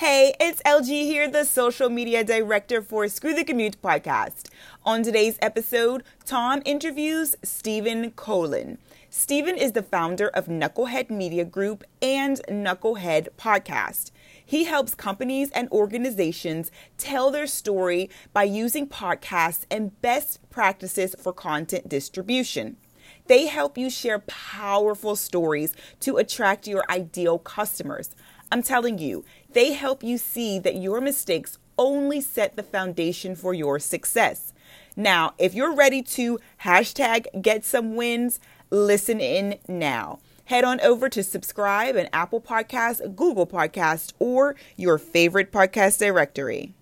Hey, it's LG here, the social media director for Screw the Commute podcast. On today's episode, Tom interviews Stephen Colon. Stephen is the founder of Knucklehead Media Group and Knucklehead Podcast. He helps companies and organizations tell their story by using podcasts and best practices for content distribution. They help you share powerful stories to attract your ideal customers. I'm telling you, they help you see that your mistakes only set the foundation for your success. Now, if you're ready to hashtag get some wins, listen in now. Head on over to subscribe in Apple Podcasts, Google Podcasts, or your favorite podcast directory.